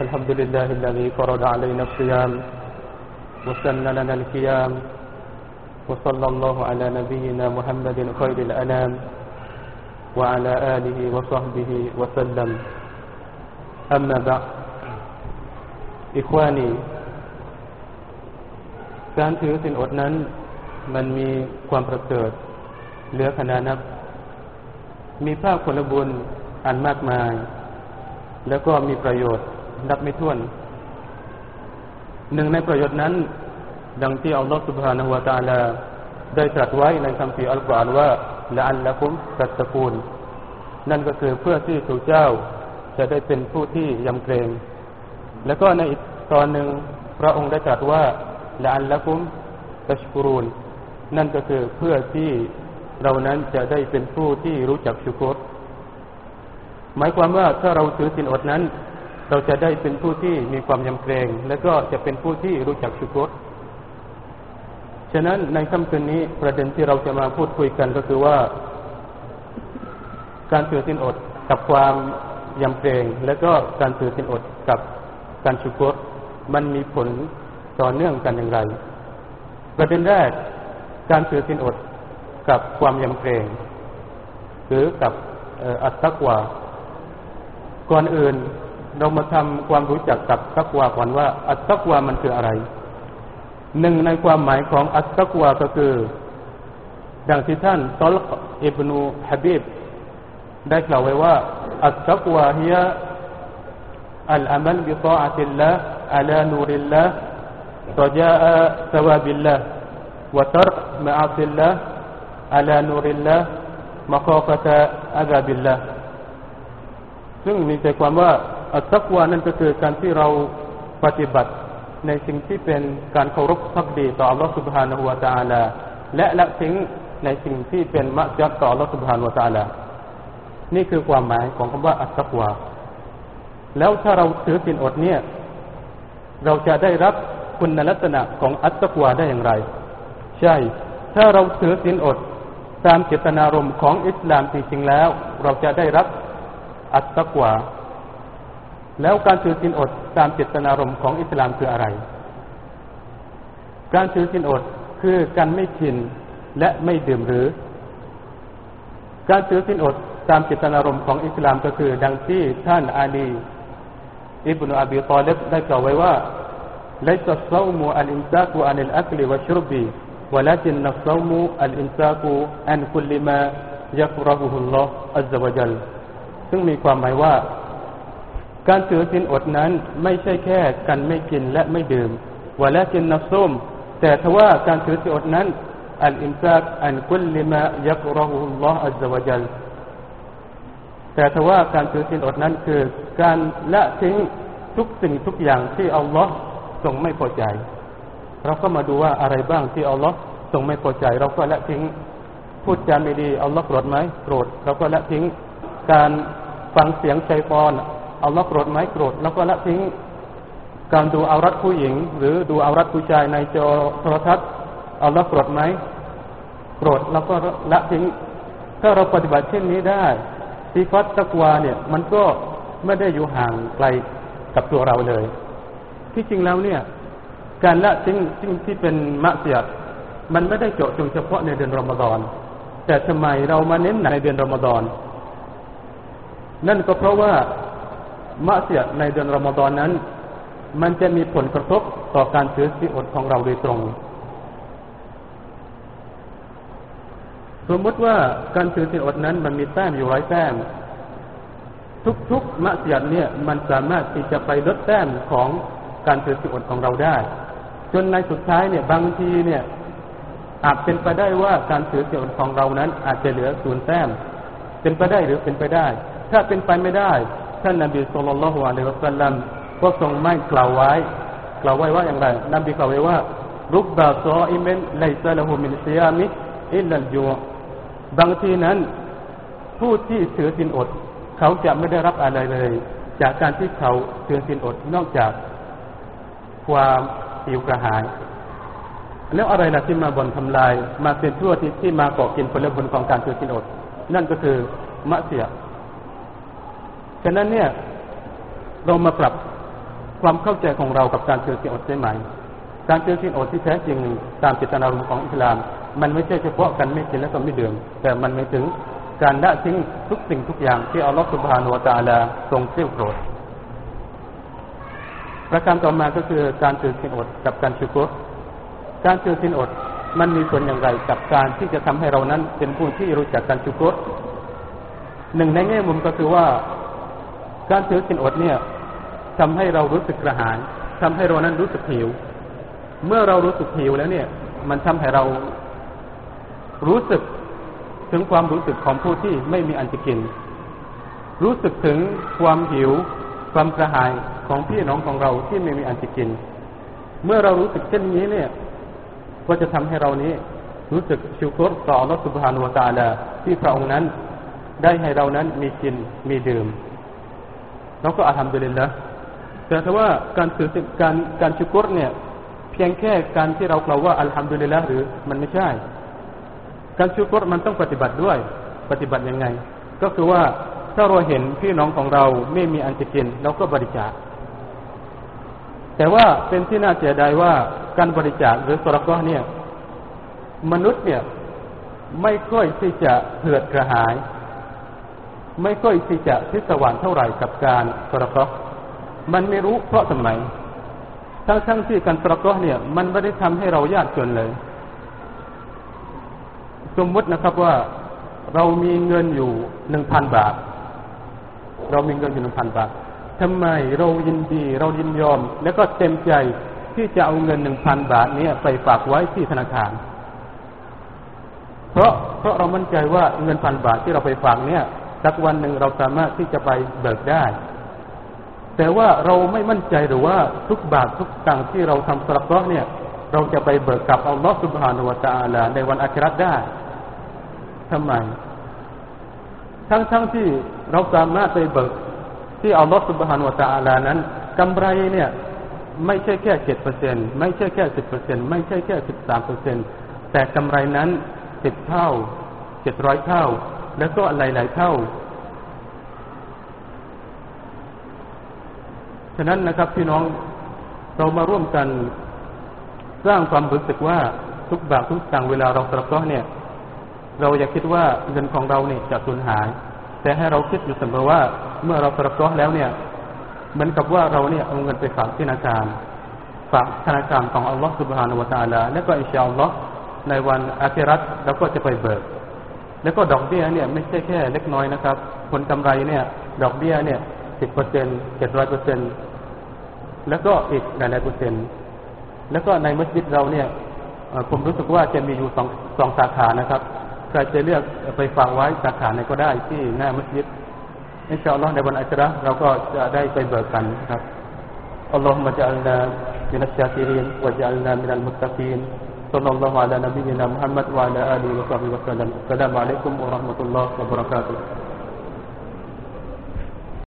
الحمد لله الذي فرض علينا الصيام وسن لنا القيام وصلى الله على نبينا محمد خير الأنام وعلى آله وصحبه وسلم أما بعد إخواني การถือสินอดนั้น มันมีความประเสริฐเหลือขนานับ มีภาคผลบุญอันมากมาย แล้วก็มีประโยชน์ นับไม่ถ้วน หนึ่งในประโยชน์นั้น ดังที่อัลลอฮฺสุบฮานาหัวตาลาได้ตรัสไว้ในคำพีอัลกุรอานว่าละอันละคุมตัตะกูล นั่นก็คือเพื่อที่ทูกเจ้าจะได้เป็นผู้ที่ยำเกรง แล้วก็ในอีกตอนหนึ่งพระองค์ได้ตรัสว่าละอันละคุมตัชกรูน นั่นก็คือเพื่อที่เรานั้นจะได้เป็นผู้ที่รู้จักชุกรหมายความว่าถ้าเราถือสินอดนั้น เราจะได้เป็นผู้ที่มีความยำเกรง และก็จะเป็นผู้ที่รู้จักชุกรฉะนั้นในค่ำคืนนี้ประเด็นที่เราจะมาพูดคุยกันก็คือว่า การถือสินอดกับความยำเกรง และก็การถือสินอดกับการชุกรมันมีผลต่อเนื่องกันอย่างไร ประเด็นแรกการถือสินอดกับความยำเกรงหรือกับอัตตะกวาก่อนอื่น เรามาทำความรู้จักกับตักวาก่อนว่า อัตตักวามันคืออะไร หนึ่งในความหมายของอัตตักวาก็คือดังที่ท่านตอลกอิบนูฮะบีบได้กล่าวไว้ว่า อัตตักวาเฮียอัลอามัลบิตาอัติลละอัลานูริลละรจาอัสวาบิลละวะตรมะอาติลละอัลานูริลละมะกอกะตะอัจาบิลละซึ่งมีใจความว่า อัตกวานั่นก็คือการที่เราปฏิบัติในสิ่งที่เป็นการเคารพสักดีต่ออัลลอฮฺสุบฮานาหัวตาลาและละทิ้งในสิ่งที่เป็นมัจจัต่ออัลลอฮฺสุบฮานาหัวตาลานี่คือความหมายของคำว่าอัตกวาแล้วถ้าเราถือสินอดเนี่ย เราจะได้รับคุณลักษณะของอัตตกวาได้อย่างไร ใช่ ถ้าเราถือสินอดตามเจตนารมณ์ของอิสลามจริงๆแล้ว เราจะได้รับอัตตกวา แล้วการถือศีลอด ตามเจตนารมณ์ของอิสลามคืออะไร การถือศีลอดคือการไม่กินและไม่ดื่มหรือ การถือศีลอด ตามเจตนารมณ์ของอิสลามก็คือ ดังที่ท่านอาลีอิบนุอบีตอเลบได้กล่าวไว้ว่า ليس الصوم الإمساك عن الأكل والشرب ولكن الصوم الإمساك عن كل ما يكرهه الله عز وجل ซึ่งมีความหมายว่า การถือศีลอดนั้นไม่ใช่แค่การไม่กินและไม่ดื่มวะและกินนับส้มแต่ทว่าการถือศีลอดนั้นอัลอิมซากอันกุลลิมายักรอฮุลลอฮ์อัลลอฮฺจัลแต่ทว่าการถือศีลอดนั้นคือการละทิ้งทุกสิ่งทุกอย่างที่อัลลอฮ์ทรงไม่พอใจ เราก็มาดูว่าอะไรบ้างที่อัลลอฮ์ทรงไม่พอใจ เราก็ละทิ้งพูดจาไม่ดีอัลลอฮ์โกรธไหมโกรธเราก็ละทิ้งการฟังเสียงชัยปอน อัลลอฮ์โกรธไหมโกรธเราก็ละทิ้ง การดูอารัตผู้หญิง หรือดูอารัตผู้ชายในจอโทรทัศน์อัลลอฮ์โกรธไหมโกรธเราก็ละทิ้ง ถ้าเราปฏิบัติเช่นนี้ได้สีฟัตตะกวาเนี่ย มันก็ไม่ได้อยู่ห่างไกลกับตัวเราเลย ที่จริงแล้วเนี่ย การละทิ้งสิ่งที่เป็นมะเสียดมันไม่ได้เจาะจงเฉพาะในเดือนรอมฎอน แต่ทำไมเรามาเน้นในเดือนรอมฎอน นั่นก็เพราะว่า มะเสียดในเดือนรอมฎอนนั้น มันจะมีผลกระทบต่อการถือสิอดของเราโดยตรง สมมติว่าการถือสิอดนั้นมันมีแต้มอยู่ร้อยแต้ม ทุกๆมะเสียดเนี่ยมันสามารถที่จะไปลดแต้มของการถือสิอดของเราได้ จนในสุดท้ายเนี่ยบางทีเนี่ยอาจเป็นไปได้ว่าการถือสิอดของเรานั้นอาจจะเหลือศูนย์แต้ม เป็นไปได้หรือเป็นไปได้ ถ้าเป็นไปไม่ได้ ท่านนบีสุลต่านละฮ์อะลัยฮิวะสัลลัมก็ทรงไม่กล่าวไว้ กล่าวไว้ว่าอย่างไรนบีกล่าวไว้ว่ารุบบาซออิเมนไลซาละหูมินซิยามิอิลลัลจูบางทีนั้น ผู้ที่ถือสินอด เขาจะไม่ได้รับอะไรเลย จากการที่เขาถือสินอดนอกจาก ความหิวกระหายแล้วอะไรล่ะที่มาบ่นทำลาย มาเป็นทั่วที่ที่มาเกาะกินผลผลของการถือกินอด นั่นก็คือมะเสีย ฉะนั้นเนี่ย เรามาปรับความเข้าใจของเรากับการถือศีลอดใช่ไหม การถือศีลอดที่แท้จริงตามเจตนารมณ์ของอิสลาม มันไม่ใช่เฉพาะการไม่กินและก็ไม่ดื่มแต่มันไม่ถึงการละทิ้งทุกสิ่งทุกอย่างที่อัลลอฮฺสุบฮานุวะตาลาทรงเกลี้ยวโกรธประการต่อมาก็คือการถือศีลอดกับการชุกรการถือศีลอดมันมีส่วนอย่างไรกับการที่จะทำให้เรานั้นเป็นผู้ที่รู้จักการชุกรหนึ่งในแง่มุมก็คือว่า การถือศีลอดเนี่ยทำให้เรารู้สึกกระหายทำให้เรานั้นรู้สึกหิว เมื่อเรารู้สึกหิวแล้วเนี่ย มันทำให้เรารู้สึกถึงความรู้สึกของผู้ที่ไม่มีอันจะกิน รู้สึกถึงความหิว ความกระหายของพี่น้องของเราที่ไม่มีอันจะกิน เมื่อเรารู้สึกเช่นนี้เนี่ย ก็จะทำให้เรานี้รู้สึกชูกรต่ออัสุบฮานุวะตาลาที่พระองค์นั้นได้ให้เรานั้นมีกินมีดื่ม เราก็อาทำดุลิลละแต่ถ้าว่าการถือการการชุกรเนี่ย เพียงแค่การที่เรากล่าวว่าอัลฮัมดุลิลละหรือมันไม่ใช่ การชุกรมันต้องปฏิบัติด้วย ปฏิบัติยังไง ก็คือว่าถ้าเราเห็นพี่น้องของเราไม่มีอันจะกินเราก็บริจาคแต่ว่าเป็นที่น่าเสียดายว่าการบริจาคหรือสรก็เนี่ย มนุษย์เนี่ยไม่ค่อยที่จะเหือดกระหาย ไม่ค่อยที่จะพิศวานเท่าไหร่กับการสรก็มันไม่รู้เพราะทำไมทั้งทั้งที่การประกอเนี่ย มันไม่ได้ทำให้เรายากจนเลย สมมตินะครับว่าเรามีเงินอยู่หนึ่งพันบาท เรามีเงินอยู่หนึ่งพันบาททำไมเรายินดีเรายินยอม แล้วก็เต็มใจที่จะเอาเงินหนึ่งพันบาทนี้ไปฝากไว้ที่ธนาคาร เพราะเพราะเรามั่นใจว่าเงินพันบาทที่เราไปฝากเนี่ย สักวันหนึ่งเราสามารถที่จะไปเบิกได้ แต่ว่าเราไม่มั่นใจหรือว่าทุกบาททุกตังที่เราทำสลับก็เนี่ย เราจะไปเบิกกับอัลลอฮฺสุบฮานุวะตาลาในวันอาคราได้ทำไม ทั้งๆทที่เราสามารถไปเบิกที่อัลลอฮฺสุบฮานุวะตาลานั้นกำไรเนี่ยไม่ใช่แค่เจ็ดเปอร์เซ็นไม่ใช่แค่สิบเปอร์เซ็นไม่ใช่แค่สิบสามเปอร์เซ็นแต่กำไรนั้นสิบเท่าเจ็ดร้อยเท่า แล้วก็หลาย ๆ เท่า ฉะนั้นนะครับพี่น้องเรามาร่วมกันสร้างความรู้สึกว่าทุกบาททุกตังเวลาเราสระก็เนี่ย เราอย่าคิดว่าเงินของเราเนี่ยจะสูญหาย แต่ให้เราคิดอยู่เสมอว่า เมื่อเราสระก็แล้วเนี่ย เหมือนกับว่าเราเนี่ยเอาเงินไปฝากธนาคารฝากธนาคารของอัลลอฮฺสุบฮานุวะตาลาและก็อิชาอัลลอฮ์ในวันอาคิรัตเราก็จะไปเบิก แล้วก็ดอกเบี้ยเนี่ย ไม่ใช่แค่เล็กน้อยนะครับ ผลกำไรเนี่ย ดอกเบี้ยเนี่ยสิบเปอร์เซ็นเจ็ดร้อยเปอร์เซ็นแล้วก็อีกหลายๆเปอร์เซ็นต์แล้วก็ในมัสยิดเราเนี่ยผมรู้สึกว่าจะมีอยู่สองสองสาขานะครับใครจะเลือกไปฝากไว้สาขาไหนก็ได้ที่หน้ามัสยิดอินชาอัลลอฮ์ในวันอัจฉริเราก็จะได้ไปเบิกกันครับอัลลอฮฺมะจัลนามินัชชาคิรินวะจัลนามินัลมุตตะกีน sallallahu ala nabiyyina Muhammad wa ala alihi wa sahbihi wasallam. Assalamualaikum warahmatullahi wabarakatuh.